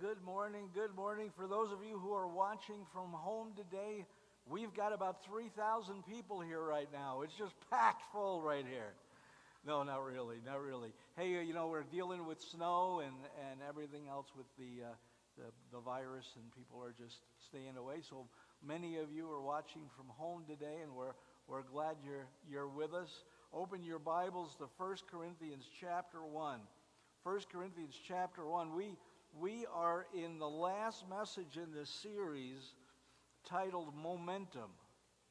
good morning, good morning. For those of you who are watching from home today, we've got about 3,000 people here right now. It's just packed full right here. No, not really, not really. Hey, you know, we're dealing with snow and, and everything else with the, uh, the, the virus, and people are just staying away. So many of you are watching from home today, and we're, we're glad you're, you're with us. Open your Bibles to 1 Corinthians chapter 1. 1 Corinthians chapter 1. We, we are in the last message in this series titled Momentum.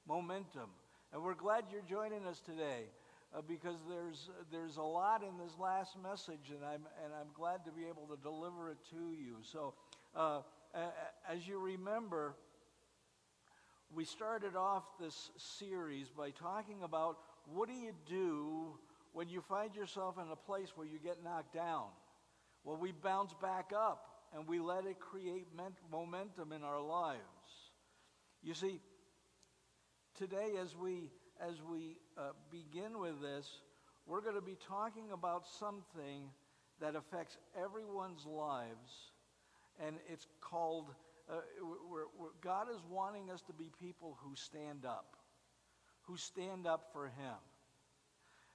Momentum. And we're glad you're joining us today uh, because there's, there's a lot in this last message, and I'm, and I'm glad to be able to deliver it to you. So, uh, as you remember, we started off this series by talking about what do you do when you find yourself in a place where you get knocked down? Well, we bounce back up and we let it create momentum in our lives. You see, today as we as we uh, begin with this, we're going to be talking about something that affects everyone's lives, and it's called. Uh, we're, we're, God is wanting us to be people who stand up, who stand up for Him.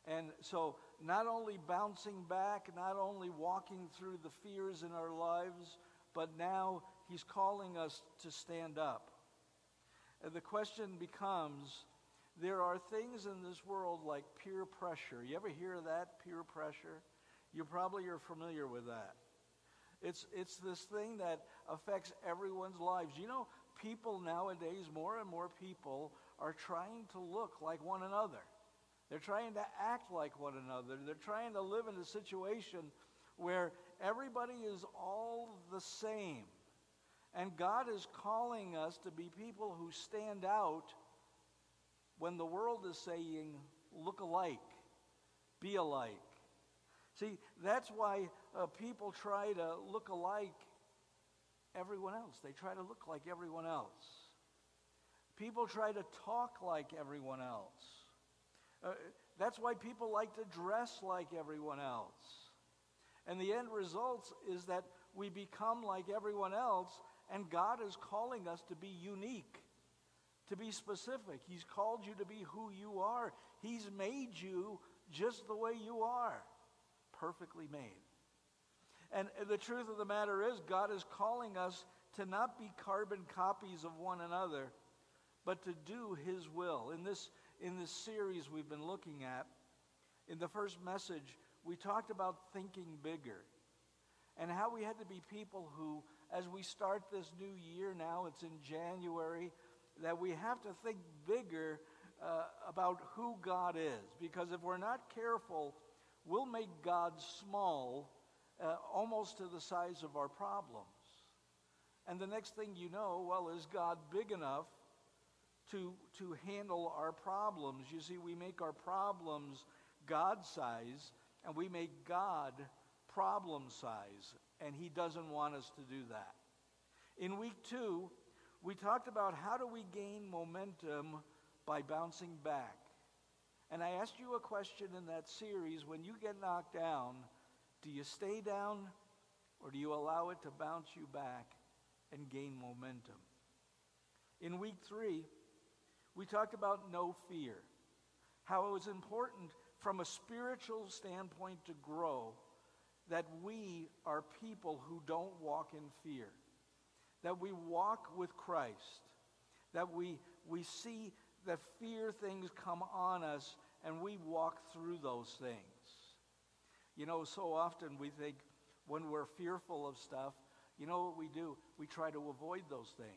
And so, not only bouncing back, not only walking through the fears in our lives, but now He's calling us to stand up. And the question becomes there are things in this world like peer pressure. You ever hear that, peer pressure? You probably are familiar with that. It's, it's this thing that affects everyone's lives. You know, people nowadays, more and more people, are trying to look like one another. They're trying to act like one another. They're trying to live in a situation where everybody is all the same. And God is calling us to be people who stand out when the world is saying, look alike, be alike. See, that's why uh, people try to look alike everyone else. They try to look like everyone else. People try to talk like everyone else. Uh, that's why people like to dress like everyone else. And the end result is that we become like everyone else, and God is calling us to be unique, to be specific. He's called you to be who you are. He's made you just the way you are, perfectly made. And the truth of the matter is, God is calling us to not be carbon copies of one another, but to do His will. In this in this series we've been looking at, in the first message, we talked about thinking bigger and how we had to be people who, as we start this new year now, it's in January, that we have to think bigger uh, about who God is. Because if we're not careful, we'll make God small, uh, almost to the size of our problems. And the next thing you know, well, is God big enough to, to handle our problems. You see, we make our problems God size, and we make God problem size, and He doesn't want us to do that. In week two, we talked about how do we gain momentum by bouncing back. And I asked you a question in that series when you get knocked down, do you stay down or do you allow it to bounce you back and gain momentum? In week three, we talked about no fear, how it was important from a spiritual standpoint to grow that we are people who don't walk in fear, that we walk with Christ, that we, we see the fear things come on us and we walk through those things. You know, so often we think when we're fearful of stuff, you know what we do? We try to avoid those things.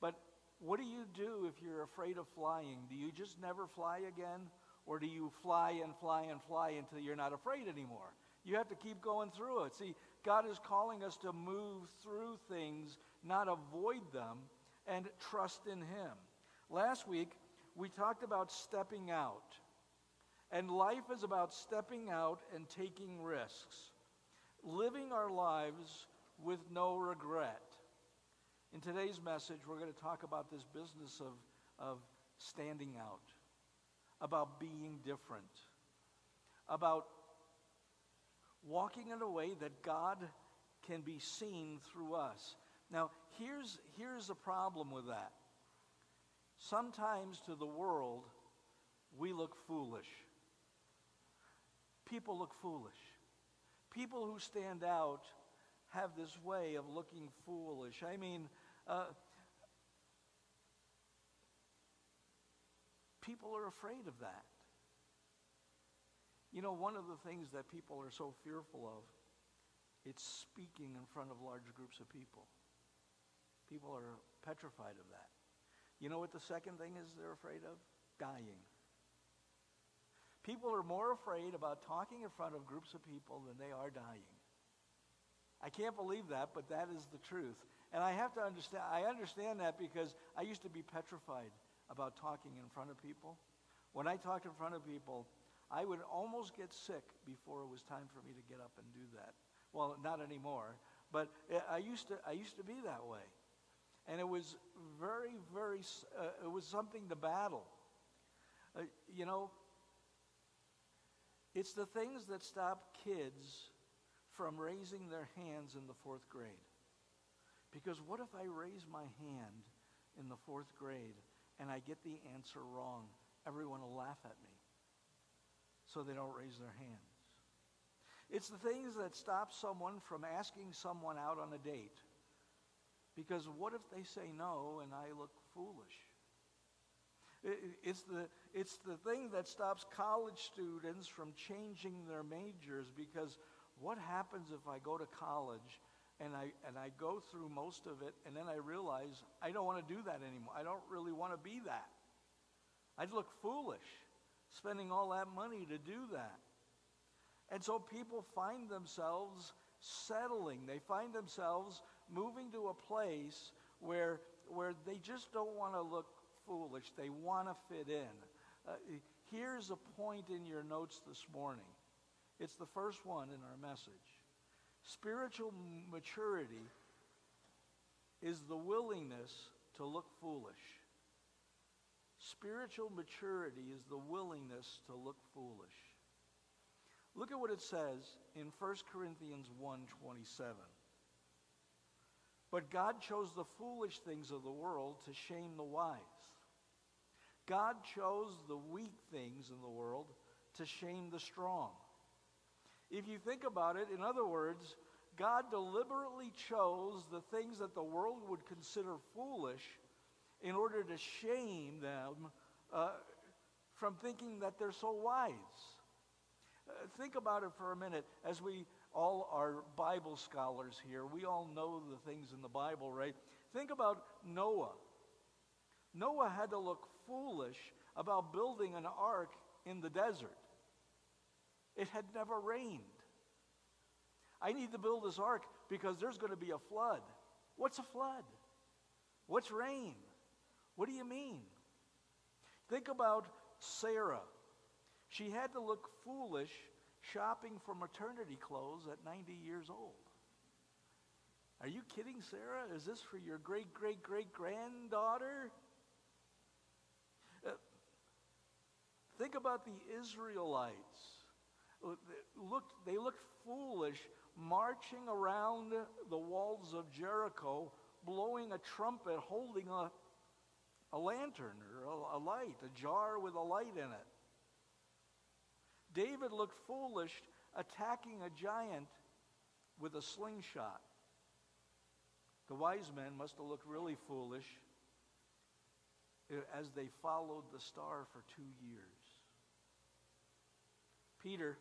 But what do you do if you're afraid of flying? Do you just never fly again? Or do you fly and fly and fly until you're not afraid anymore? You have to keep going through it. See, God is calling us to move through things, not avoid them, and trust in Him. Last week, we talked about stepping out. And life is about stepping out and taking risks, living our lives with no regret. In today's message, we're going to talk about this business of, of standing out, about being different, about walking in a way that God can be seen through us. Now, here's, here's a problem with that. Sometimes to the world, we look foolish. People look foolish. People who stand out have this way of looking foolish. I mean, uh, people are afraid of that. You know, one of the things that people are so fearful of, it's speaking in front of large groups of people. People are petrified of that. You know what the second thing is they're afraid of? Dying. People are more afraid about talking in front of groups of people than they are dying. I can't believe that, but that is the truth. And I have to understand, I understand that because I used to be petrified about talking in front of people. When I talked in front of people, I would almost get sick before it was time for me to get up and do that. Well, not anymore, but I used to, I used to be that way. And it was very, very, uh, it was something to battle. Uh, you know, it's the things that stop kids from raising their hands in the fourth grade. Because what if I raise my hand in the fourth grade and I get the answer wrong, everyone will laugh at me. So they don't raise their hands. It's the things that stop someone from asking someone out on a date. Because what if they say no and I look foolish? It's the, it's the thing that stops college students from changing their majors because what happens if I go to college and I, and I go through most of it, and then I realize I don't want to do that anymore. I don't really want to be that. I'd look foolish spending all that money to do that. And so people find themselves settling. They find themselves moving to a place where, where they just don't want to look foolish. They want to fit in. Uh, here's a point in your notes this morning. It's the first one in our message. Spiritual maturity is the willingness to look foolish. Spiritual maturity is the willingness to look foolish. Look at what it says in 1 Corinthians 1:27. But God chose the foolish things of the world to shame the wise. God chose the weak things in the world to shame the strong. If you think about it, in other words, God deliberately chose the things that the world would consider foolish in order to shame them uh, from thinking that they're so wise. Uh, think about it for a minute. As we all are Bible scholars here, we all know the things in the Bible, right? Think about Noah. Noah had to look foolish about building an ark in the desert. It had never rained. I need to build this ark because there's going to be a flood. What's a flood? What's rain? What do you mean? Think about Sarah. She had to look foolish shopping for maternity clothes at 90 years old. Are you kidding, Sarah? Is this for your great, great, great granddaughter? Uh, think about the Israelites. Looked, they looked foolish marching around the walls of Jericho, blowing a trumpet, holding a, a lantern or a, a light, a jar with a light in it. David looked foolish attacking a giant with a slingshot. The wise men must have looked really foolish eh, as they followed the star for two years. Peter,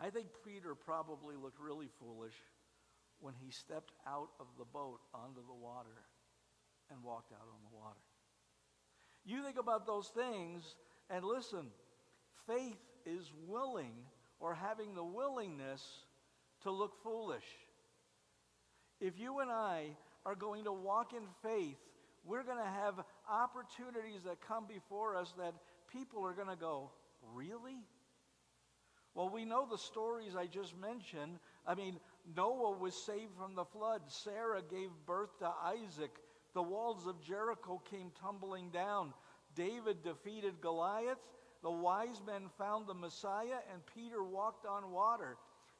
I think Peter probably looked really foolish when he stepped out of the boat onto the water and walked out on the water. You think about those things and listen, faith is willing or having the willingness to look foolish. If you and I are going to walk in faith, we're going to have opportunities that come before us that people are going to go, Really? Well, we know the stories I just mentioned. I mean, Noah was saved from the flood, Sarah gave birth to Isaac, the walls of Jericho came tumbling down, David defeated Goliath, the wise men found the Messiah, and Peter walked on water.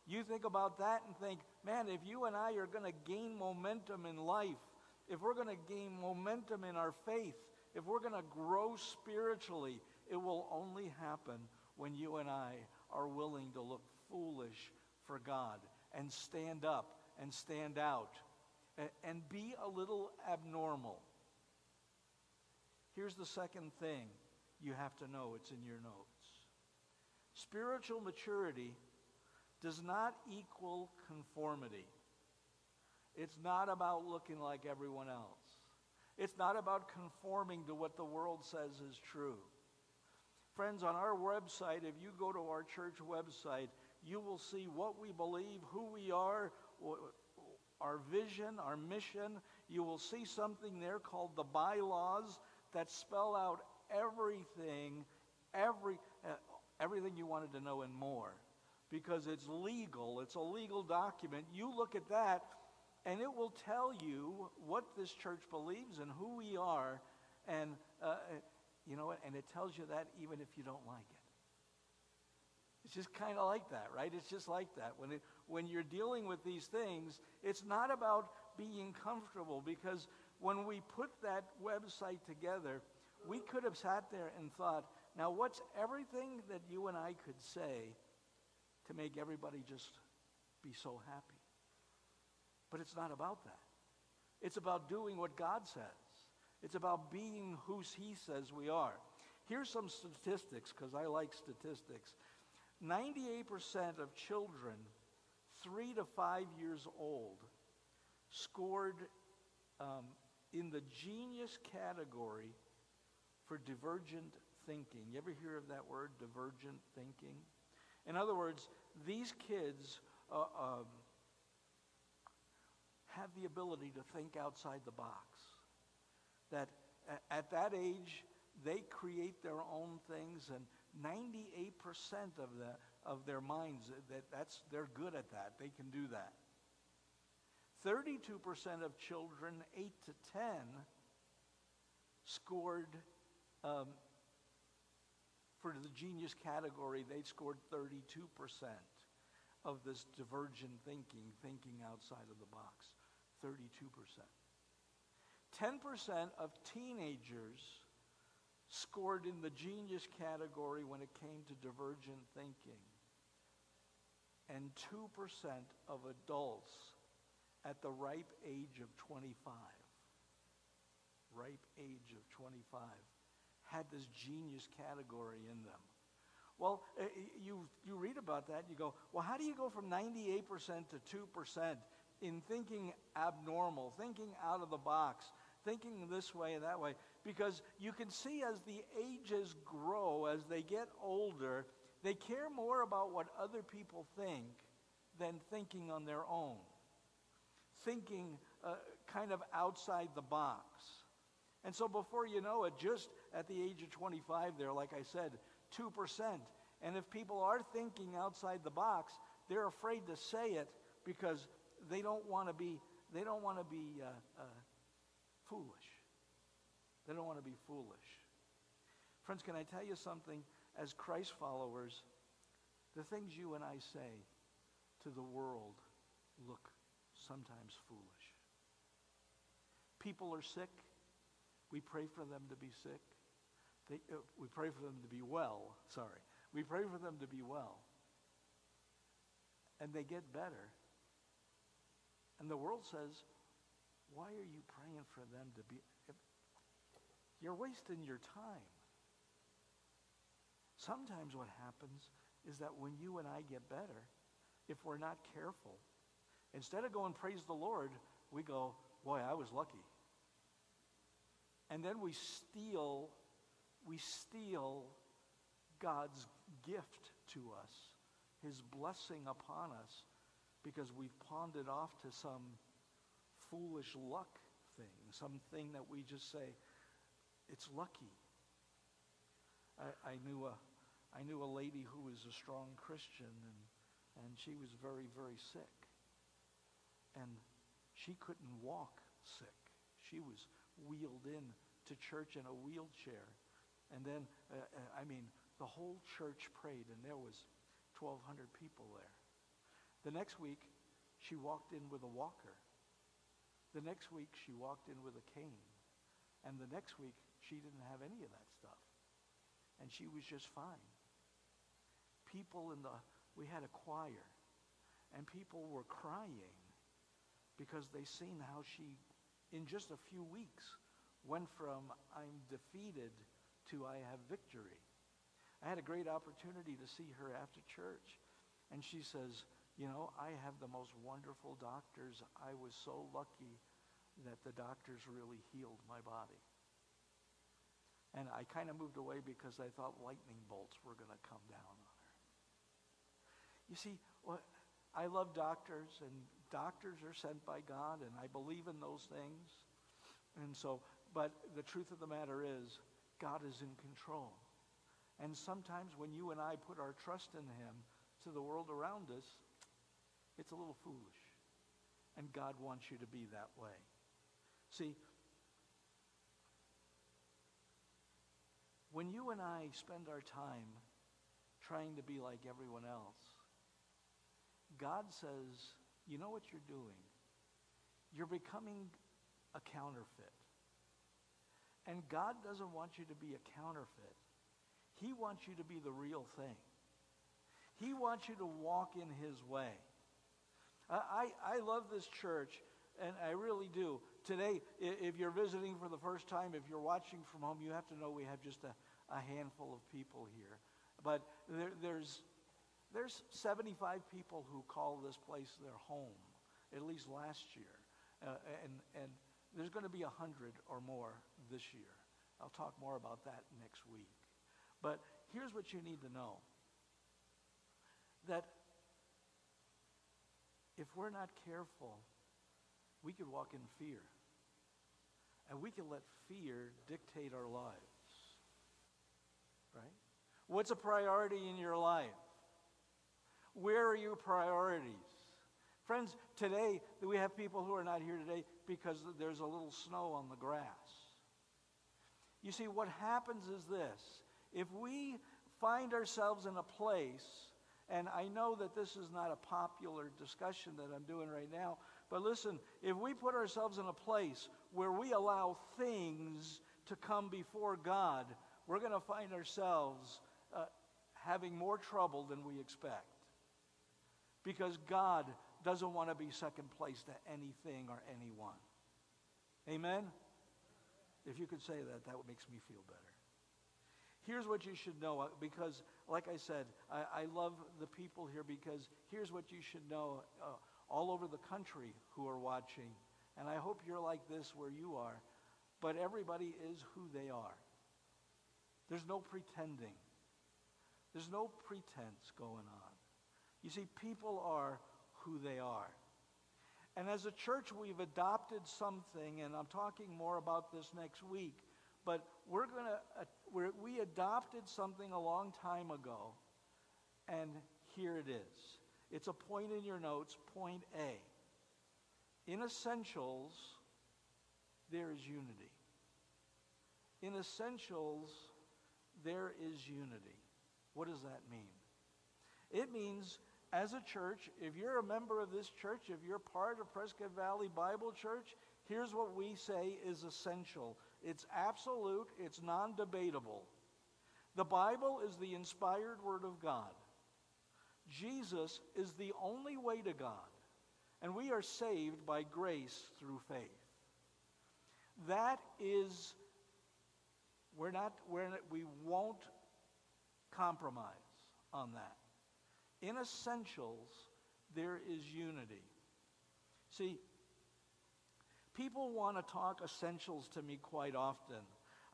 You think about that and think, man, if you and I are going to gain momentum in life, if we're going to gain momentum in our faith, if we're going to grow spiritually, it will only happen when you and I are willing to look foolish for God and stand up and stand out and, be a little abnormal. Here's the second thing you have to know it's in your notes. Spiritual maturity does not equal conformity. It's not about looking like everyone else. It's not about conforming to what the world says is true. Friends, on our website, if you go to our church website, you will see what we believe, who we are, our vision, our mission. You will see something there called the bylaws that spell out everything, every, uh, everything you wanted to know and more because it's legal. It's a legal document. You look at that, and it will tell you what this church believes and who we are, and uh, you know, what? and it tells you that even if you don't like it. It's just kind of like that, right? It's just like that. When, it, when you're dealing with these things, it's not about being comfortable because when we put that website together, we could have sat there and thought, now what's everything that you and I could say to make everybody just be so happy. But it's not about that. It's about doing what God says. It's about being who He says we are. Here's some statistics because I like statistics. 98% of children three to five years old scored um, in the genius category for divergent thinking. You ever hear of that word, divergent thinking? In other words, these kids uh, um, have the ability to think outside the box. That at that age, they create their own things, and 98% of, the, of their minds, that, that's, they're good at that. They can do that. 32% of children, 8 to 10, scored um, for the genius category, they scored 32% of this divergent thinking, thinking outside of the box. 32%. 10% of teenagers scored in the genius category when it came to divergent thinking. And 2% of adults at the ripe age of 25, ripe age of 25, had this genius category in them. Well, eh, eh, you, you read about that, you go, well, how do you go from 98% to 2% in thinking abnormal, thinking out of the box, thinking this way and that way? Because you can see as the ages grow, as they get older, they care more about what other people think than thinking on their own, thinking uh, kind of outside the box. And so before you know it, just at the age of 25 there, like I said, 2%. And if people are thinking outside the box, they're afraid to say it because they don't want to be, they don't want to be uh, uh, foolish. They don't want to be foolish. Friends, can I tell you something? As Christ followers, the things you and I say to the world look sometimes foolish. People are sick. We pray for them to be sick. They, uh, we pray for them to be well. Sorry. We pray for them to be well. And they get better. And the world says, why are you praying for them to be? You're wasting your time. Sometimes what happens is that when you and I get better, if we're not careful, instead of going, praise the Lord, we go, boy, I was lucky. And then we steal, we steal God's gift to us, his blessing upon us, because we've pawned it off to some foolish luck thing, something that we just say, it's lucky. I, I, knew a, I knew a lady who was a strong Christian, and, and she was very, very sick. And she couldn't walk sick. She was wheeled in to church in a wheelchair. And then, uh, uh, I mean, the whole church prayed, and there was 1,200 people there. The next week, she walked in with a walker. The next week, she walked in with a cane. And the next week, she didn't have any of that stuff. And she was just fine. People in the, we had a choir, and people were crying because they seen how she, in just a few weeks, went from I'm defeated to I have victory. I had a great opportunity to see her after church. And she says, You know, I have the most wonderful doctors. I was so lucky that the doctors really healed my body. And I kind of moved away because I thought lightning bolts were going to come down on her. You see, I love doctors, and doctors are sent by God, and I believe in those things. And so, but the truth of the matter is, God is in control. And sometimes when you and I put our trust in him to the world around us, it's a little foolish. And God wants you to be that way. See, when you and I spend our time trying to be like everyone else, God says, you know what you're doing? You're becoming a counterfeit. And God doesn't want you to be a counterfeit. He wants you to be the real thing. He wants you to walk in his way. I, I love this church, and I really do. Today, if you're visiting for the first time, if you're watching from home, you have to know we have just a, a handful of people here. But there, there's, there's 75 people who call this place their home, at least last year. Uh, and, and there's going to be 100 or more this year. I'll talk more about that next week. But here's what you need to know that if we're not careful, we could walk in fear. And we can let fear dictate our lives. Right? What's a priority in your life? Where are your priorities? Friends, today we have people who are not here today because there's a little snow on the grass. You see, what happens is this if we find ourselves in a place, and I know that this is not a popular discussion that I'm doing right now, but listen, if we put ourselves in a place where we allow things to come before God, we're going to find ourselves uh, having more trouble than we expect. Because God doesn't want to be second place to anything or anyone. Amen? If you could say that, that makes me feel better. Here's what you should know, uh, because, like I said, I, I love the people here because here's what you should know uh, all over the country who are watching. And I hope you're like this where you are. But everybody is who they are. There's no pretending. There's no pretense going on. You see, people are who they are. And as a church, we've adopted something, and I'm talking more about this next week, but we're going to, uh, we adopted something a long time ago, and here it is. It's a point in your notes, point A. In essentials, there is unity. In essentials, there is unity. What does that mean? It means, as a church, if you're a member of this church, if you're part of Prescott Valley Bible Church, here's what we say is essential it's absolute, it's non debatable. The Bible is the inspired Word of God. Jesus is the only way to God, and we are saved by grace through faith. That is, we're not, we're we won't compromise on that. In essentials, there is unity. See, People want to talk essentials to me quite often.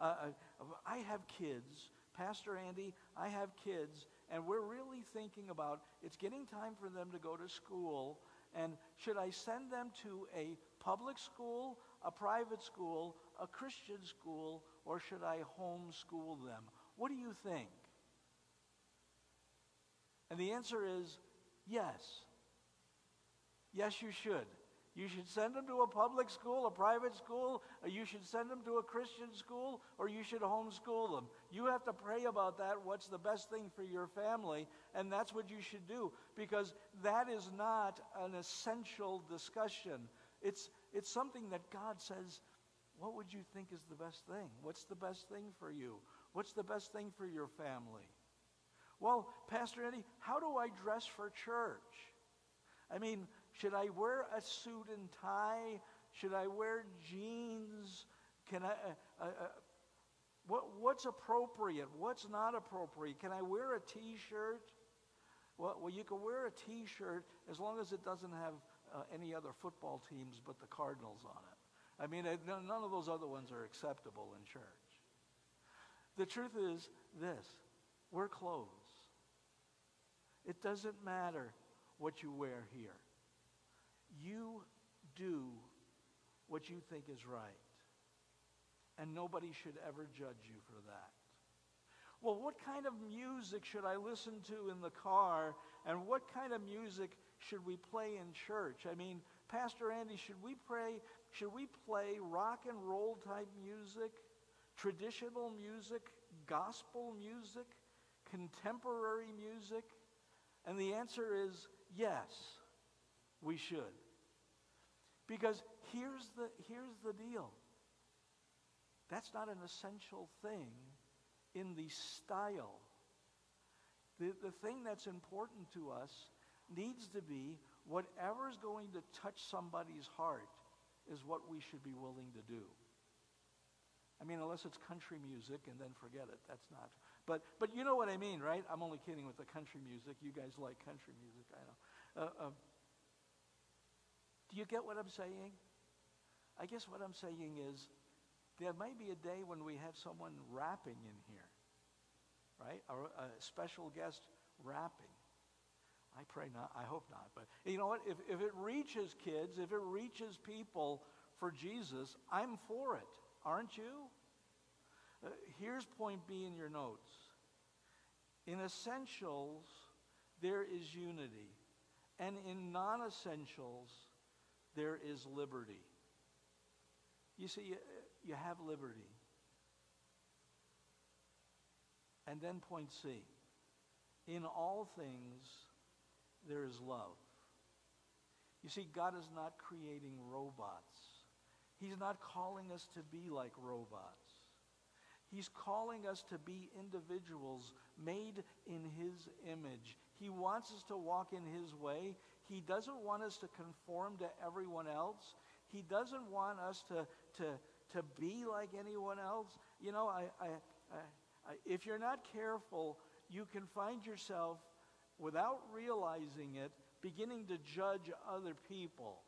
Uh, uh, I have kids. Pastor Andy, I have kids, and we're really thinking about it's getting time for them to go to school. And should I send them to a public school, a private school, a Christian school, or should I homeschool them? What do you think? And the answer is yes. Yes, you should. You should send them to a public school, a private school, you should send them to a Christian school, or you should homeschool them. You have to pray about that, what's the best thing for your family, and that's what you should do, because that is not an essential discussion. It's, it's something that God says, what would you think is the best thing? What's the best thing for you? What's the best thing for your family? Well, Pastor Eddie, how do I dress for church? I mean, should I wear a suit and tie? Should I wear jeans? Can I? Uh, uh, uh, what, what's appropriate? What's not appropriate? Can I wear a T-shirt? Well, well, you can wear a T-shirt as long as it doesn't have uh, any other football teams but the Cardinals on it. I mean, none of those other ones are acceptable in church. The truth is this we're clothes. It doesn't matter what you wear here. You do what you think is right. And nobody should ever judge you for that. Well, what kind of music should I listen to in the car? And what kind of music should we play in church? I mean, Pastor Andy, should we pray, should we play rock and roll type music, traditional music, gospel music, contemporary music? And the answer is yes, we should. Because here's the, here's the deal. That's not an essential thing in the style. The, the thing that's important to us needs to be whatever's going to touch somebody's heart is what we should be willing to do. I mean, unless it's country music, and then forget it. That's not. But, but you know what I mean, right? I'm only kidding with the country music. You guys like country music, I know. Uh, uh, do you get what I'm saying? I guess what I'm saying is there may be a day when we have someone rapping in here, right? Or a special guest rapping. I pray not. I hope not. But you know what? If, if it reaches kids, if it reaches people for Jesus, I'm for it. Aren't you? Uh, here's point B in your notes. In essentials, there is unity. And in non essentials, there is liberty. You see, you, you have liberty. And then point C. In all things, there is love. You see, God is not creating robots. He's not calling us to be like robots. He's calling us to be individuals made in His image. He wants us to walk in His way. He doesn't want us to conform to everyone else. He doesn't want us to, to, to be like anyone else. You know, I, I, I, if you're not careful, you can find yourself, without realizing it, beginning to judge other people.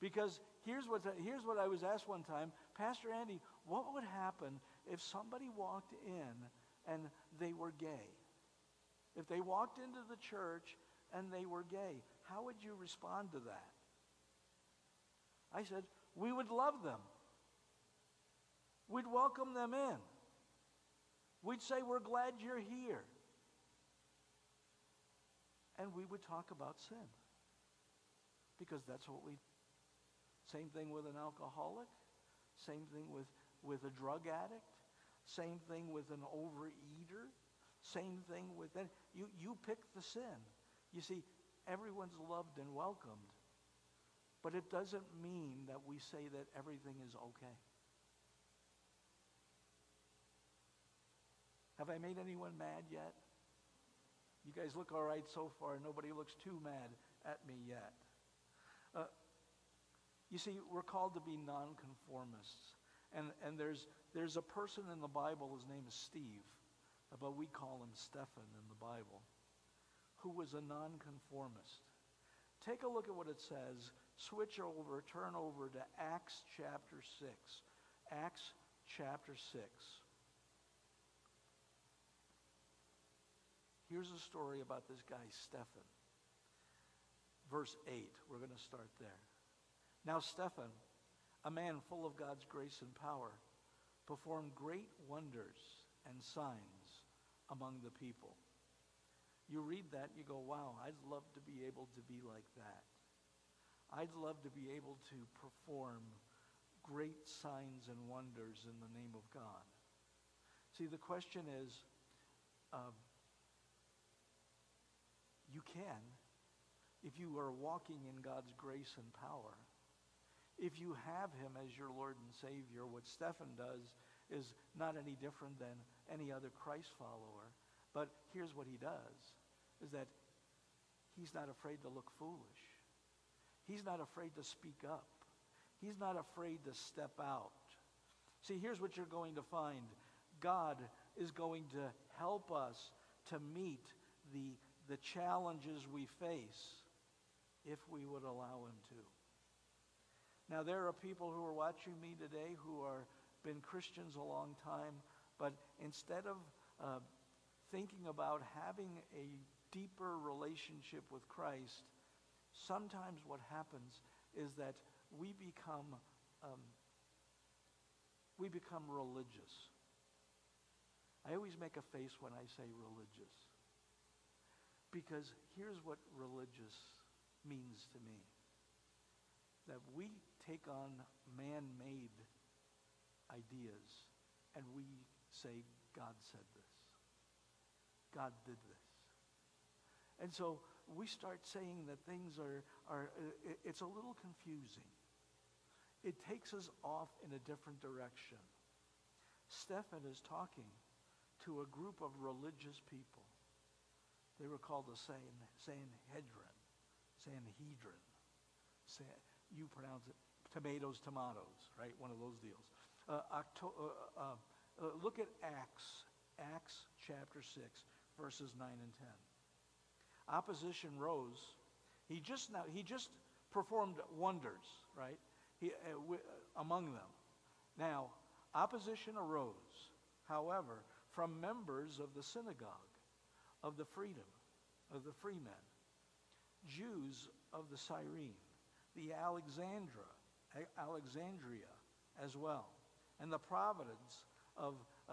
Because here's what, here's what I was asked one time Pastor Andy, what would happen if somebody walked in and they were gay? If they walked into the church and they were gay, how would you respond to that? I said, we would love them. We'd welcome them in. We'd say, we're glad you're here. And we would talk about sin. Because that's what we, same thing with an alcoholic, same thing with, with a drug addict, same thing with an overeater, same thing with, you, you pick the sin. You see, everyone's loved and welcomed, but it doesn't mean that we say that everything is okay. Have I made anyone mad yet? You guys look all right so far. Nobody looks too mad at me yet. Uh, you see, we're called to be nonconformists. And, and there's, there's a person in the Bible, his name is Steve, but we call him Stephen in the Bible who was a nonconformist. Take a look at what it says. Switch over, turn over to Acts chapter 6. Acts chapter 6. Here's a story about this guy, Stephen. Verse 8, we're going to start there. Now, Stephen, a man full of God's grace and power, performed great wonders and signs among the people. You read that, you go, wow, I'd love to be able to be like that. I'd love to be able to perform great signs and wonders in the name of God. See, the question is um, you can if you are walking in God's grace and power. If you have him as your Lord and Savior, what Stephen does is not any different than any other Christ follower. But here's what he does, is that he's not afraid to look foolish. He's not afraid to speak up. He's not afraid to step out. See, here's what you're going to find. God is going to help us to meet the, the challenges we face if we would allow him to. Now, there are people who are watching me today who are been Christians a long time, but instead of uh, thinking about having a deeper relationship with Christ, sometimes what happens is that we become um, we become religious. I always make a face when I say religious. Because here's what religious means to me. That we take on man-made ideas and we say, God said this. God did this. And so we start saying that things are, are it's a little confusing. It takes us off in a different direction. Stephen is talking to a group of religious people. They were called the San, Sanhedrin. Sanhedrin. San, you pronounce it tomatoes, tomatoes, right? One of those deals. Uh, Octo- uh, uh, uh look at Acts, Acts chapter 6, verses 9 and 10 opposition rose. He just now he just performed wonders, right? He, uh, w- uh, among them. Now, opposition arose, however, from members of the synagogue of the freedom of the freemen, Jews of the Cyrene, the Alexandra, Alexandria as well, and the providence of uh,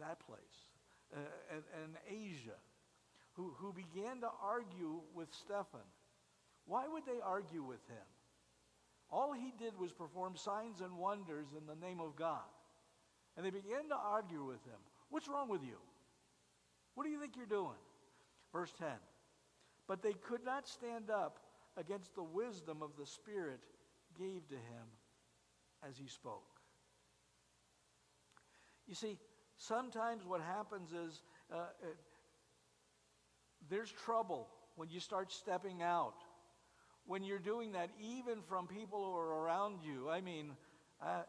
that place, uh, and, and Asia who, who began to argue with Stephen. Why would they argue with him? All he did was perform signs and wonders in the name of God. And they began to argue with him. What's wrong with you? What do you think you're doing? Verse 10. But they could not stand up against the wisdom of the Spirit gave to him as he spoke. You see, sometimes what happens is uh, there's trouble when you start stepping out. When you're doing that, even from people who are around you. I mean, uh,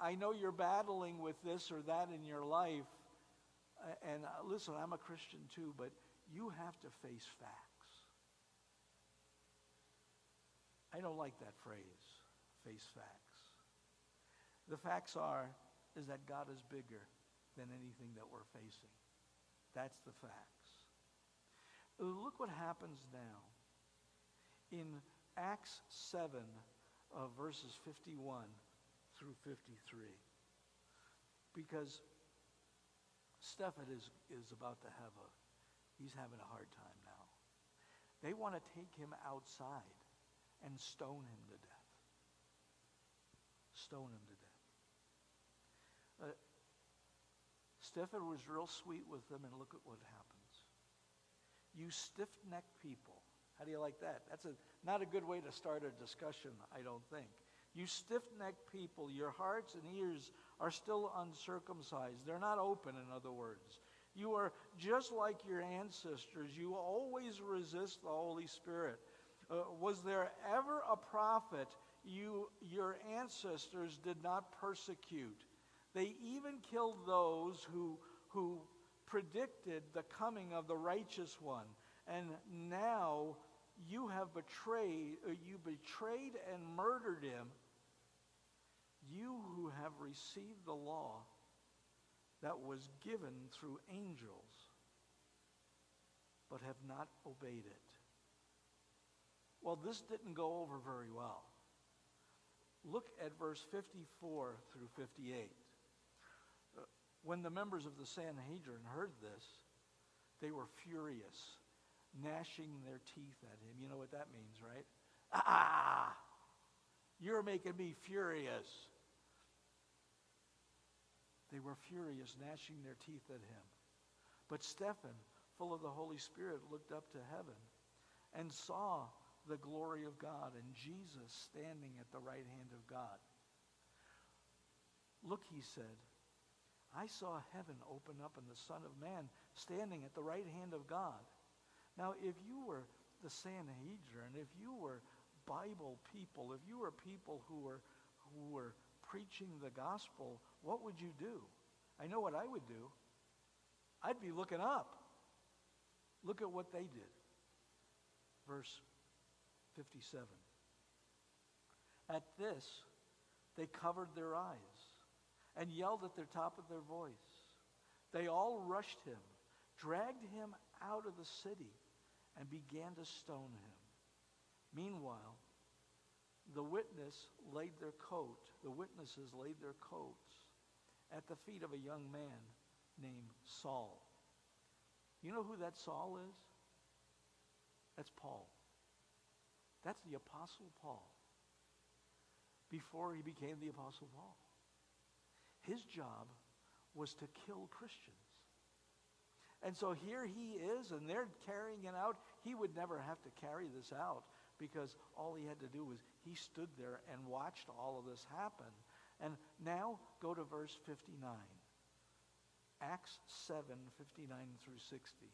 I know you're battling with this or that in your life. And uh, listen, I'm a Christian too, but you have to face facts. I don't like that phrase, face facts. The facts are is that God is bigger than anything that we're facing. That's the fact. Look what happens now. In Acts 7, uh, verses 51 through 53. Because Stephen is, is about to have a, he's having a hard time now. They want to take him outside and stone him to death. Stone him to death. Uh, Stephen was real sweet with them, and look at what happened. You stiff necked people. How do you like that? That's a, not a good way to start a discussion, I don't think. You stiff necked people, your hearts and ears are still uncircumcised. They're not open, in other words. You are just like your ancestors. You always resist the Holy Spirit. Uh, was there ever a prophet you, your ancestors did not persecute? They even killed those who, who predicted the coming of the righteous one. And now you have betrayed, uh, you betrayed and murdered him. You who have received the law that was given through angels, but have not obeyed it. Well, this didn't go over very well. Look at verse 54 through 58. When the members of the Sanhedrin heard this, they were furious, gnashing their teeth at him. You know what that means, right? Ah, you're making me furious. They were furious, gnashing their teeth at him. But Stephen, full of the Holy Spirit, looked up to heaven and saw the glory of God and Jesus standing at the right hand of God. Look, he said, I saw heaven open up and the Son of Man standing at the right hand of God. Now, if you were the Sanhedrin, if you were Bible people, if you were people who were, who were preaching the gospel, what would you do? I know what I would do. I'd be looking up. Look at what they did. Verse 57. At this, they covered their eyes and yelled at the top of their voice. They all rushed him, dragged him out of the city, and began to stone him. Meanwhile, the witness laid their coat, the witnesses laid their coats at the feet of a young man named Saul. You know who that Saul is? That's Paul. That's the Apostle Paul before he became the Apostle Paul. His job was to kill Christians. And so here he is, and they're carrying it out. He would never have to carry this out because all he had to do was he stood there and watched all of this happen. And now go to verse 59. Acts 7, 59 through 60.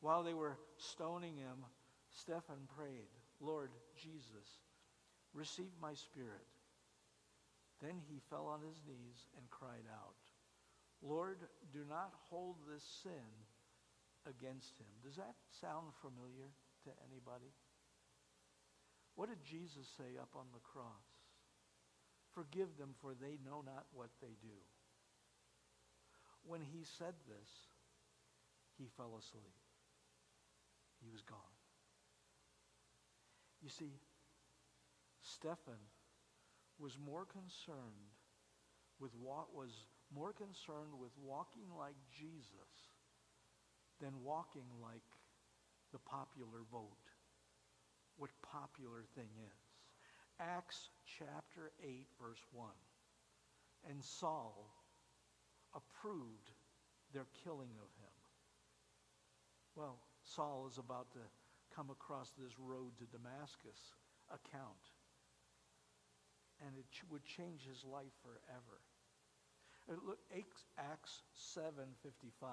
While they were stoning him, Stephen prayed, Lord Jesus, receive my spirit. Then he fell on his knees and cried out, Lord, do not hold this sin against him. Does that sound familiar to anybody? What did Jesus say up on the cross? Forgive them, for they know not what they do. When he said this, he fell asleep. He was gone. You see, Stephen was more concerned with what was more concerned with walking like Jesus than walking like the popular vote. What popular thing is. Acts chapter 8 verse 1. And Saul approved their killing of him. Well, Saul is about to come across this road to Damascus account and it would change his life forever. Uh, look, Acts 7.55.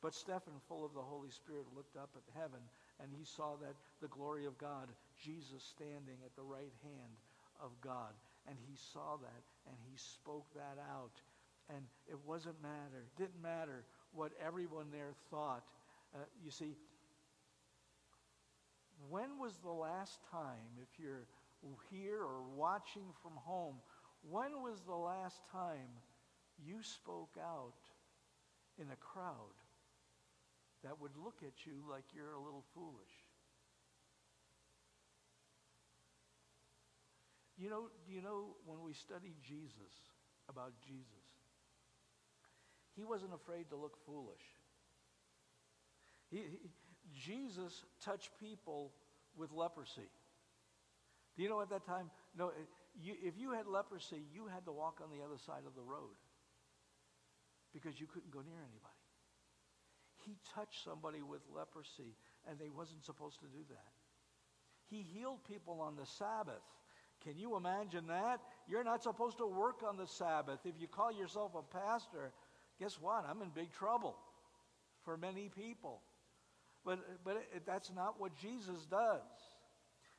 But Stephen, full of the Holy Spirit, looked up at heaven, and he saw that the glory of God, Jesus standing at the right hand of God. And he saw that, and he spoke that out. And it wasn't matter, didn't matter what everyone there thought. Uh, you see, when was the last time, if you're here or watching from home, when was the last time you spoke out in a crowd that would look at you like you're a little foolish? You know, you know when we study Jesus, about Jesus, he wasn't afraid to look foolish. He, he, Jesus touched people with leprosy. Do you know at that time? No, eh, you, if you had leprosy, you had to walk on the other side of the road because you couldn't go near anybody. He touched somebody with leprosy, and they wasn't supposed to do that. He healed people on the Sabbath. Can you imagine that? You're not supposed to work on the Sabbath. If you call yourself a pastor, guess what? I'm in big trouble for many people. But, but it, that's not what Jesus does.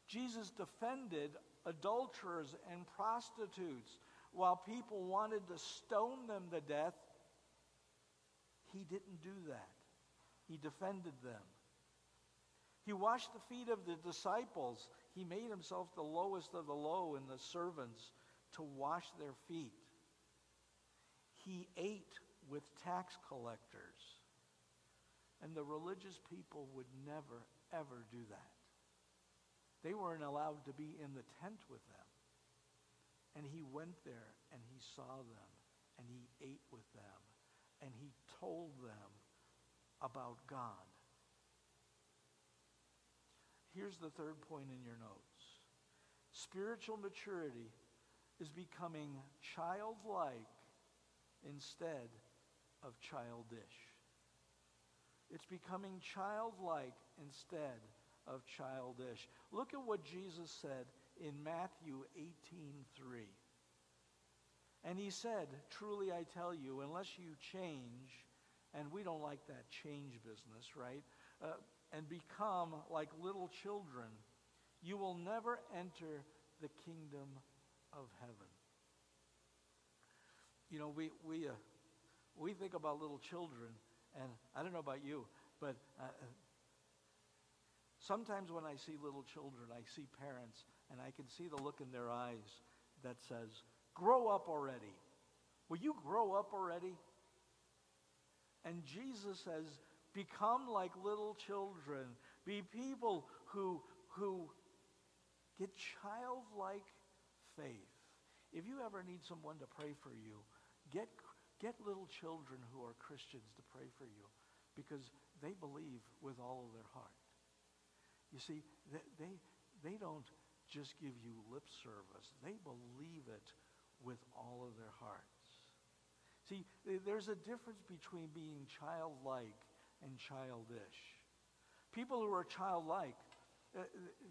Jesus defended adulterers and prostitutes while people wanted to stone them to death. He didn't do that. He defended them. He washed the feet of the disciples. He made himself the lowest of the low and the servants to wash their feet. He ate with tax collectors. And the religious people would never, ever do that. They weren't allowed to be in the tent with them. And he went there and he saw them and he ate with them and he told them about God. Here's the third point in your notes. Spiritual maturity is becoming childlike instead of childish. It's becoming childlike instead of childish. Look at what Jesus said in Matthew 18:3. And he said, Truly I tell you, unless you change, and we don't like that change business, right? Uh, and become like little children, you will never enter the kingdom of heaven. You know, we, we, uh, we think about little children, and I don't know about you, but uh, sometimes when I see little children, I see parents, and I can see the look in their eyes that says, Grow up already. Will you grow up already? And Jesus says, Become like little children. Be people who, who get childlike faith. If you ever need someone to pray for you, get, get little children who are Christians to pray for you because they believe with all of their heart. You see, they, they, don't just give you lip service. They believe it with all of their hearts. See, there's a difference between being childlike and childish. People who are childlike, uh,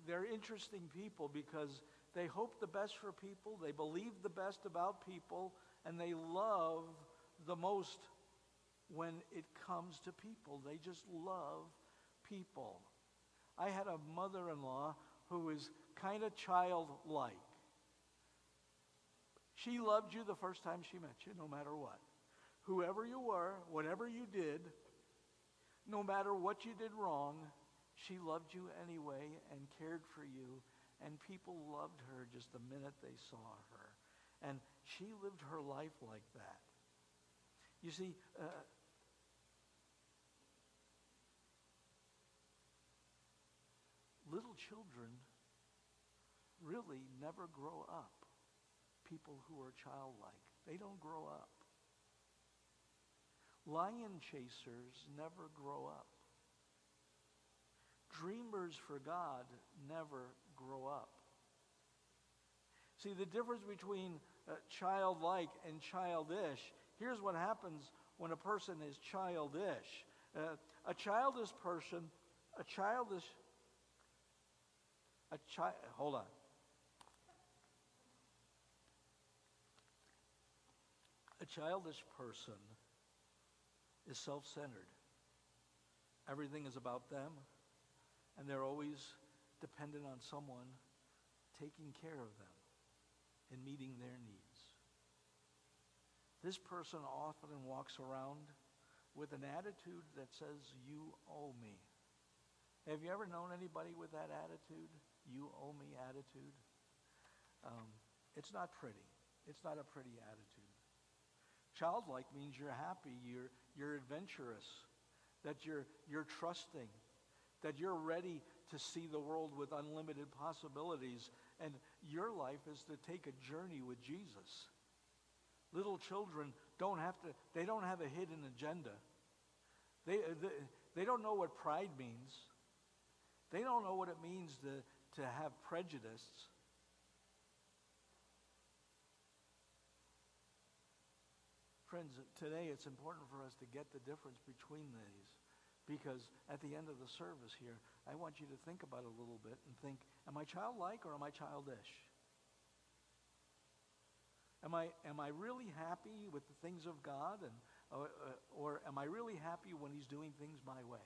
they're interesting people because they hope the best for people, they believe the best about people, and they love the most when it comes to people. They just love people. I had a mother in law who was kind of childlike. She loved you the first time she met you, no matter what. Whoever you were, whatever you did, no matter what you did wrong, she loved you anyway and cared for you. And people loved her just the minute they saw her. And she lived her life like that. You see, uh, little children really never grow up people who are childlike. They don't grow up. Lion chasers never grow up. Dreamers for God never grow up. See, the difference between uh, childlike and childish, here's what happens when a person is childish. Uh, a childish person, a childish, a child, hold on. A childish person is self centered. Everything is about them, and they're always dependent on someone taking care of them and meeting their needs. This person often walks around with an attitude that says, You owe me. Have you ever known anybody with that attitude? You owe me attitude? Um, it's not pretty. It's not a pretty attitude. Childlike means you're happy, you're, you're adventurous, that you're, you're trusting, that you're ready to see the world with unlimited possibilities. And your life is to take a journey with Jesus. Little children don't have to, they don't have a hidden agenda. They, they, they don't know what pride means. They don't know what it means to, to have prejudice. Friends, today it's important for us to get the difference between these because at the end of the service here, I want you to think about it a little bit and think, am I childlike or am I childish? Am I, am I really happy with the things of God and, or, or am I really happy when he's doing things my way?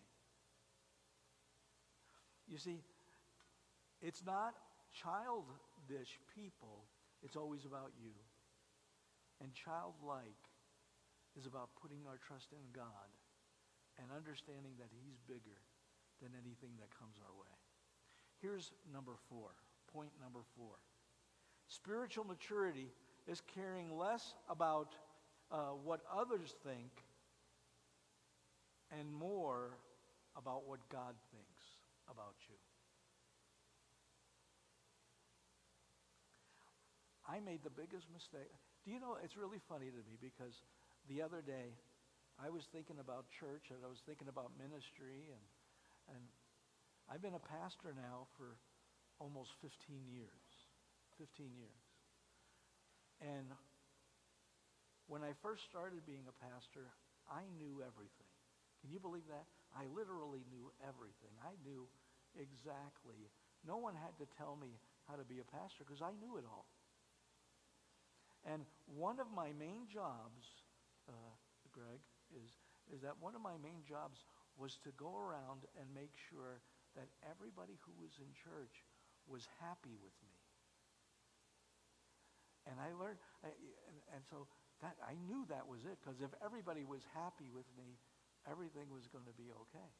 You see, it's not childish people. It's always about you. And childlike is about putting our trust in God and understanding that he's bigger than anything that comes our way. Here's number four, point number four. Spiritual maturity is caring less about uh, what others think and more about what God thinks about you. I made the biggest mistake. Do you know, it's really funny to me because the other day, I was thinking about church and I was thinking about ministry and, and I've been a pastor now for almost 15 years. 15 years. And when I first started being a pastor, I knew everything. Can you believe that? I literally knew everything. I knew exactly. No one had to tell me how to be a pastor because I knew it all. And one of my main jobs, uh, Greg, is, is that one of my main jobs was to go around and make sure that everybody who was in church was happy with me. And I learned, and, and so that I knew that was it because if everybody was happy with me, everything was going to be okay.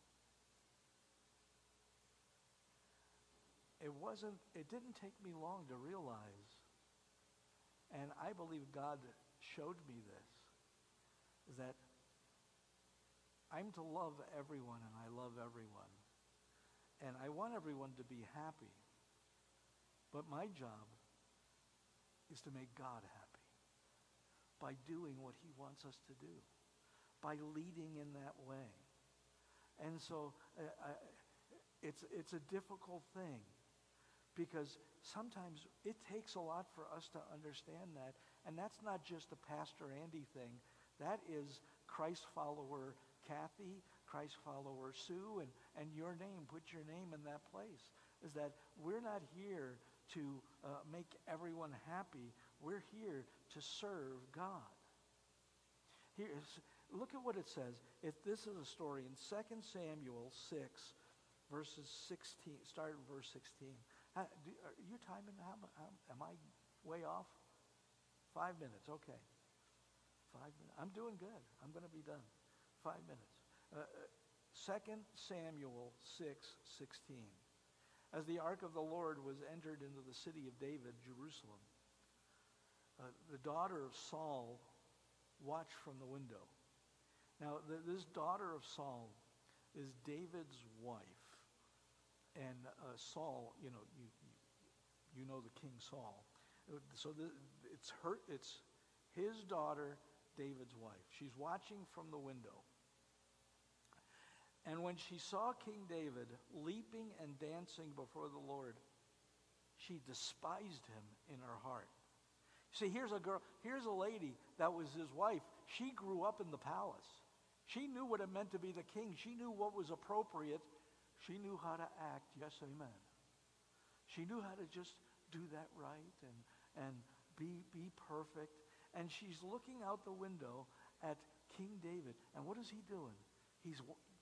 It wasn't, it didn't take me long to realize and I believe God showed me this, that I'm to love everyone and I love everyone. And I want everyone to be happy. But my job is to make God happy by doing what he wants us to do, by leading in that way. And so uh, I, it's, it's a difficult thing because sometimes it takes a lot for us to understand that. And that's not just a Pastor Andy thing. That is Christ follower Kathy, Christ follower Sue, and, and your name. Put your name in that place. Is that we're not here to uh, make everyone happy. We're here to serve God. Here's, look at what it says. If this is a story in 2 Samuel 6, verses 16, start in verse 16. Do, are you timing? How, how, am I way off? Five minutes, okay. Five minutes. I'm doing good. I'm going to be done. Five minutes. Uh, 2 uh, Samuel 6, 16. As the ark of the Lord was entered into the city of David, Jerusalem, uh, the daughter of Saul watched from the window. Now, this daughter of Saul is David's wife. And uh, Saul, you know, you, you, know the King Saul. So the, it's her, it's his daughter, David's wife. She's watching from the window. And when she saw King David leaping and dancing before the Lord, she despised him in her heart. See, here's a girl, here's a lady that was his wife. She grew up in the palace. She knew what it meant to be the king. She knew what was appropriate she knew how to act. Yes, amen. She knew how to just do that right and, and be, be perfect. And she's looking out the window at King David. And what is he doing? He's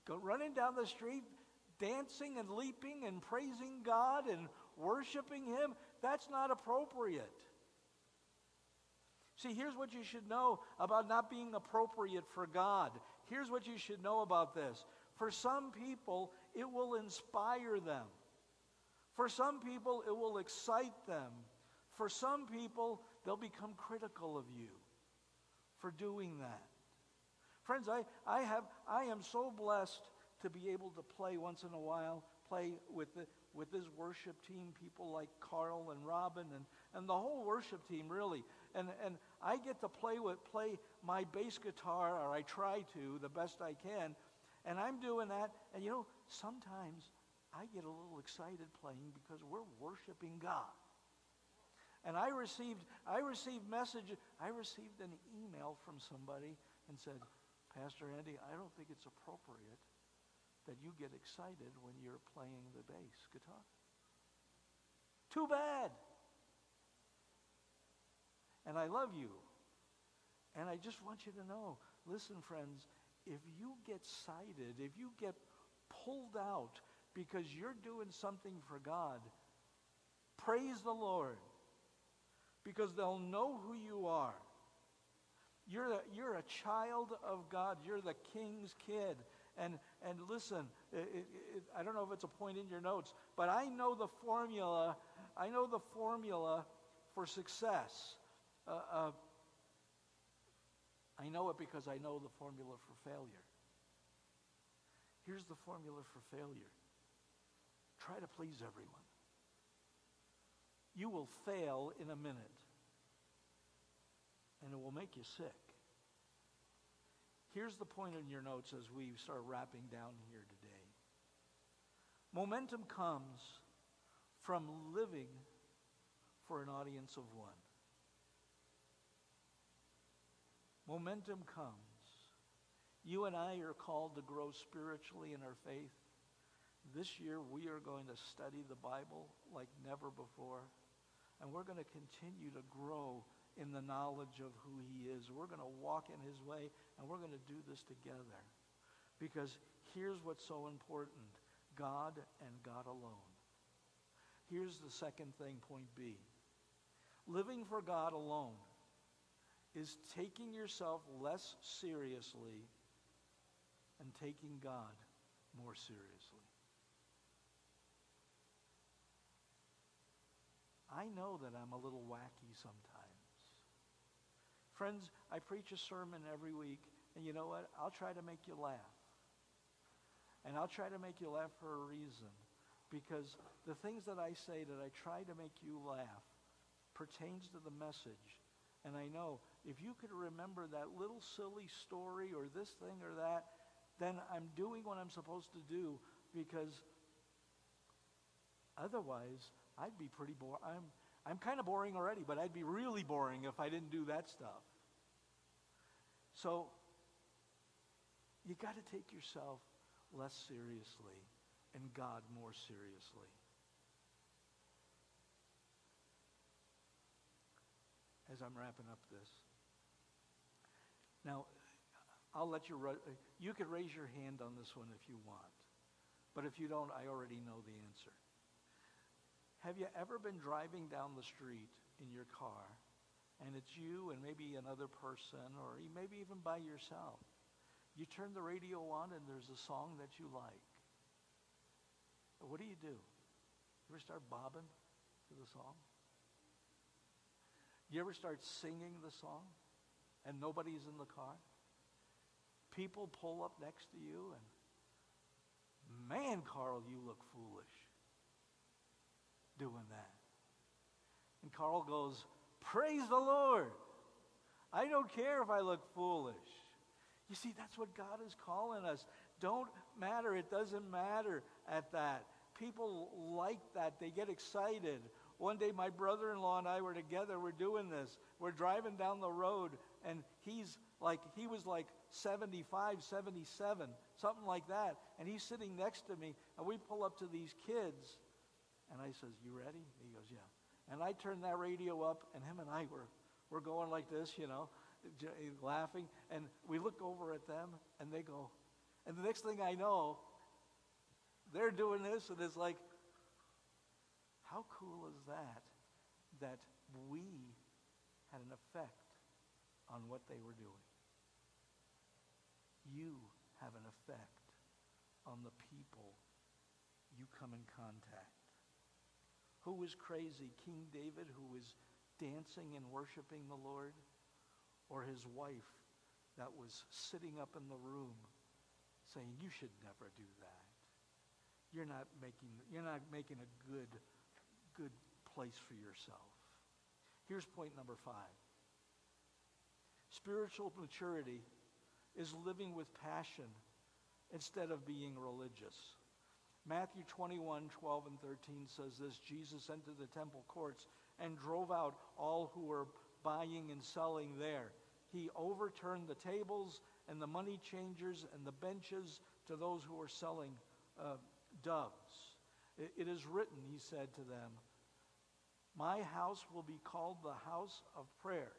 running down the street, dancing and leaping and praising God and worshiping him. That's not appropriate. See, here's what you should know about not being appropriate for God. Here's what you should know about this. For some people, it will inspire them. For some people, it will excite them. For some people, they'll become critical of you for doing that. Friends, I, I, have, I am so blessed to be able to play once in a while, play with, the, with this worship team, people like Carl and Robin and, and the whole worship team, really. And, and I get to play with play my bass guitar, or I try to, the best I can. And I'm doing that. And you know, sometimes I get a little excited playing because we're worshiping God. And I received, I received message, I received an email from somebody and said, Pastor Andy, I don't think it's appropriate that you get excited when you're playing the bass guitar. Too bad. And I love you. And I just want you to know, listen, friends, if you get cited, if you get pulled out because you're doing something for God, praise the Lord because they'll know who you are. You're a, you're a child of God. You're the king's kid. And, and listen, it, it, I don't know if it's a point in your notes, but I know the formula. I know the formula for success. Uh, uh, I know it because I know the formula for failure. Here's the formula for failure try to please everyone. You will fail in a minute, and it will make you sick. Here's the point in your notes as we start wrapping down here today. Momentum comes from living for an audience of one. Momentum comes. You and I are called to grow spiritually in our faith. This year, we are going to study the Bible like never before. And we're going to continue to grow in the knowledge of who he is. We're going to walk in his way, and we're going to do this together. Because here's what's so important God and God alone. Here's the second thing, point B. Living for God alone is taking yourself less seriously and taking God more seriously. I know that I'm a little wacky sometimes. Friends, I preach a sermon every week, and you know what? I'll try to make you laugh. And I'll try to make you laugh for a reason. Because the things that I say that I try to make you laugh pertains to the message. And I know if you could remember that little silly story or this thing or that, then I'm doing what I'm supposed to do because otherwise I'd be pretty boring. I'm, I'm kind of boring already, but I'd be really boring if I didn't do that stuff. So you got to take yourself less seriously and God more seriously. As I'm wrapping up this. Now, I'll let you, you could raise your hand on this one if you want. But if you don't, I already know the answer. Have you ever been driving down the street in your car and it's you and maybe another person or maybe even by yourself? You turn the radio on and there's a song that you like. What do you do? You ever start bobbing to the song? You ever start singing the song and nobody's in the car? People pull up next to you and, man, Carl, you look foolish doing that. And Carl goes, Praise the Lord. I don't care if I look foolish. You see, that's what God is calling us. Don't matter. It doesn't matter at that. People like that. They get excited. One day, my brother in law and I were together. We're doing this. We're driving down the road, and he's like, he was like 75, 77, something like that. And he's sitting next to me, and we pull up to these kids, and I says, you ready? He goes, yeah. And I turned that radio up, and him and I were, were going like this, you know, laughing. And we look over at them, and they go, and the next thing I know, they're doing this, and it's like, how cool is that? That we had an effect on what they were doing. You have an effect on the people you come in contact who was crazy? King David, who was dancing and worshiping the Lord? Or his wife that was sitting up in the room saying, You should never do that. You're not making, you're not making a good, good place for yourself. Here's point number five. Spiritual maturity is living with passion instead of being religious. Matthew 21, 12 and 13 says this Jesus entered the temple courts and drove out all who were buying and selling there. He overturned the tables and the money changers and the benches to those who were selling uh, doves. It, it is written, he said to them, My house will be called the house of prayer,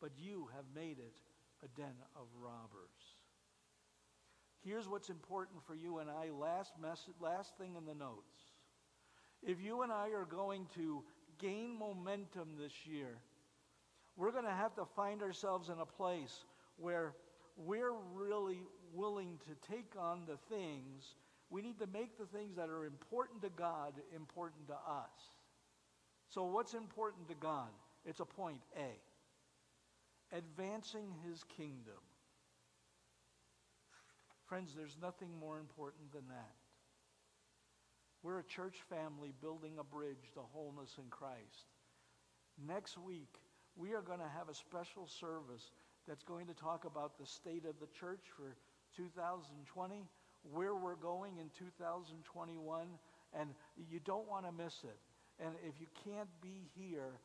but you have made it a den of robbers. Here's what's important for you and I. Last, message, last thing in the notes. If you and I are going to gain momentum this year, we're going to have to find ourselves in a place where we're really willing to take on the things. We need to make the things that are important to God important to us. So, what's important to God? It's a point A advancing his kingdom. Friends, there's nothing more important than that. We're a church family building a bridge to wholeness in Christ. Next week, we are going to have a special service that's going to talk about the state of the church for 2020, where we're going in 2021, and you don't want to miss it. And if you can't be here,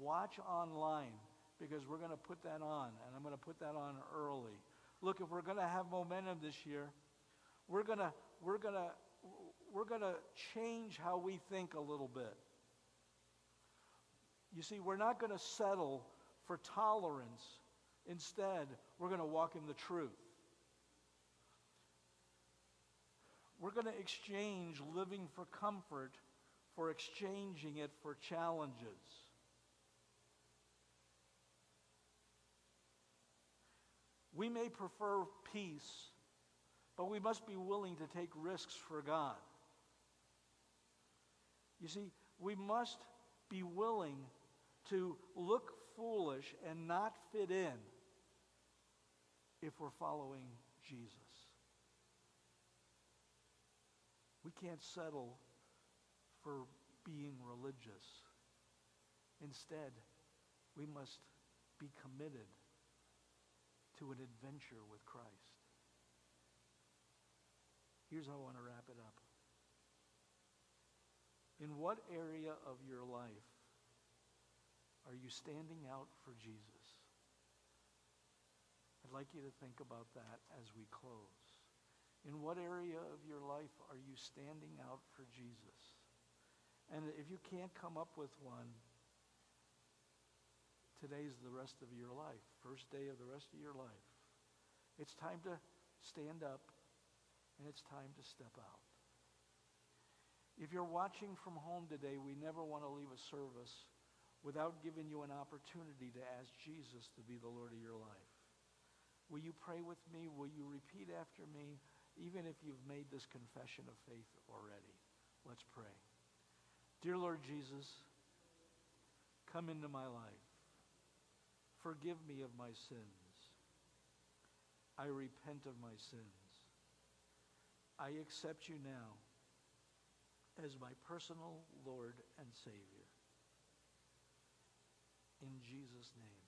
watch online because we're going to put that on, and I'm going to put that on early. Look, if we're going to have momentum this year, we're going to we're going to we're going to change how we think a little bit. You see, we're not going to settle for tolerance. Instead, we're going to walk in the truth. We're going to exchange living for comfort for exchanging it for challenges. We may prefer peace, but we must be willing to take risks for God. You see, we must be willing to look foolish and not fit in if we're following Jesus. We can't settle for being religious. Instead, we must be committed to an adventure with Christ. Here's how I want to wrap it up. In what area of your life are you standing out for Jesus? I'd like you to think about that as we close. In what area of your life are you standing out for Jesus? And if you can't come up with one, today's the rest of your life, first day of the rest of your life. It's time to stand up and it's time to step out. If you're watching from home today, we never want to leave a service without giving you an opportunity to ask Jesus to be the Lord of your life. Will you pray with me? Will you repeat after me, even if you've made this confession of faith already? Let's pray. Dear Lord Jesus, come into my life. Forgive me of my sins. I repent of my sins. I accept you now as my personal Lord and Savior. In Jesus' name.